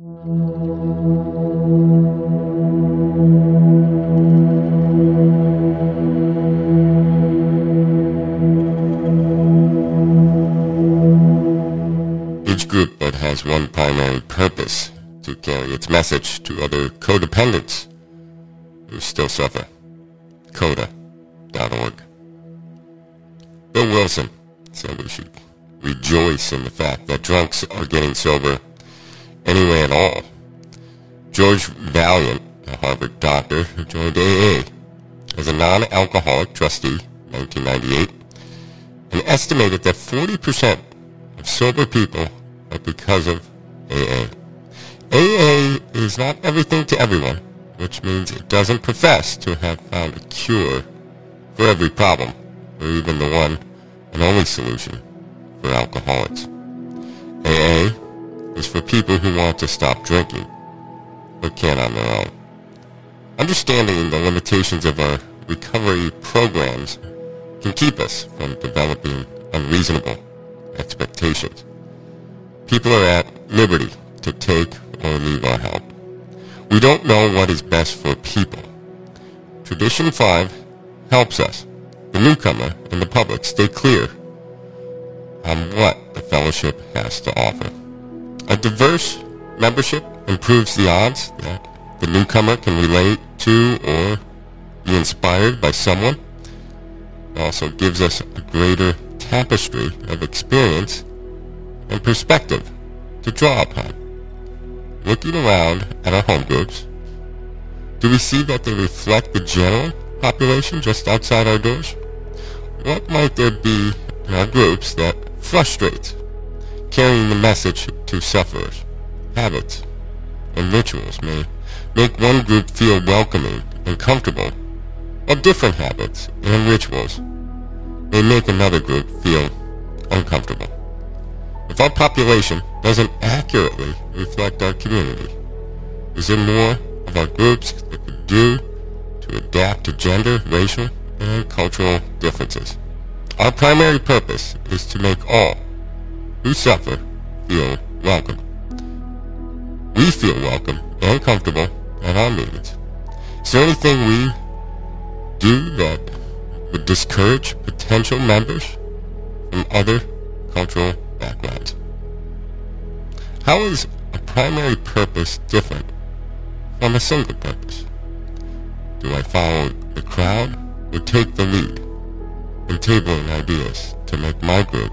Each group but has one primary purpose to carry its message to other codependents who still suffer. Coda.org. Bill Wilson said we should rejoice in the fact that drunks are getting sober anyway at all. George Vaillant, a Harvard doctor who joined AA as a non-alcoholic trustee in 1998, and estimated that 40% of sober people are because of AA. AA is not everything to everyone, which means it doesn't profess to have found a cure for every problem, or even the one and only solution for alcoholics. AA is for people who want to stop drinking, but can't on their own. Understanding the limitations of our recovery programs can keep us from developing unreasonable expectations. People are at liberty to take or leave our help. We don't know what is best for people. Tradition 5 helps us, the newcomer and the public, stay clear on what the fellowship has to offer. A diverse membership improves the odds that the newcomer can relate to or be inspired by someone. It also gives us a greater tapestry of experience and perspective to draw upon. Looking around at our home groups, do we see that they reflect the general population just outside our doors? What might there be in our groups that frustrates carrying the message to sufferers? Habits and rituals may make one group feel welcoming and comfortable, while different habits and rituals may make another group feel uncomfortable. If our population doesn't accurately reflect our community, is there more of our groups that could do to adapt to gender, racial, and cultural differences? Our primary purpose is to make all who suffer feel welcome. We feel welcome and comfortable at our meetings. Is there anything we do that would discourage potential members from other cultural backgrounds? How is a primary purpose different from a single purpose? Do I follow the crowd or take the lead in tabling ideas to make my group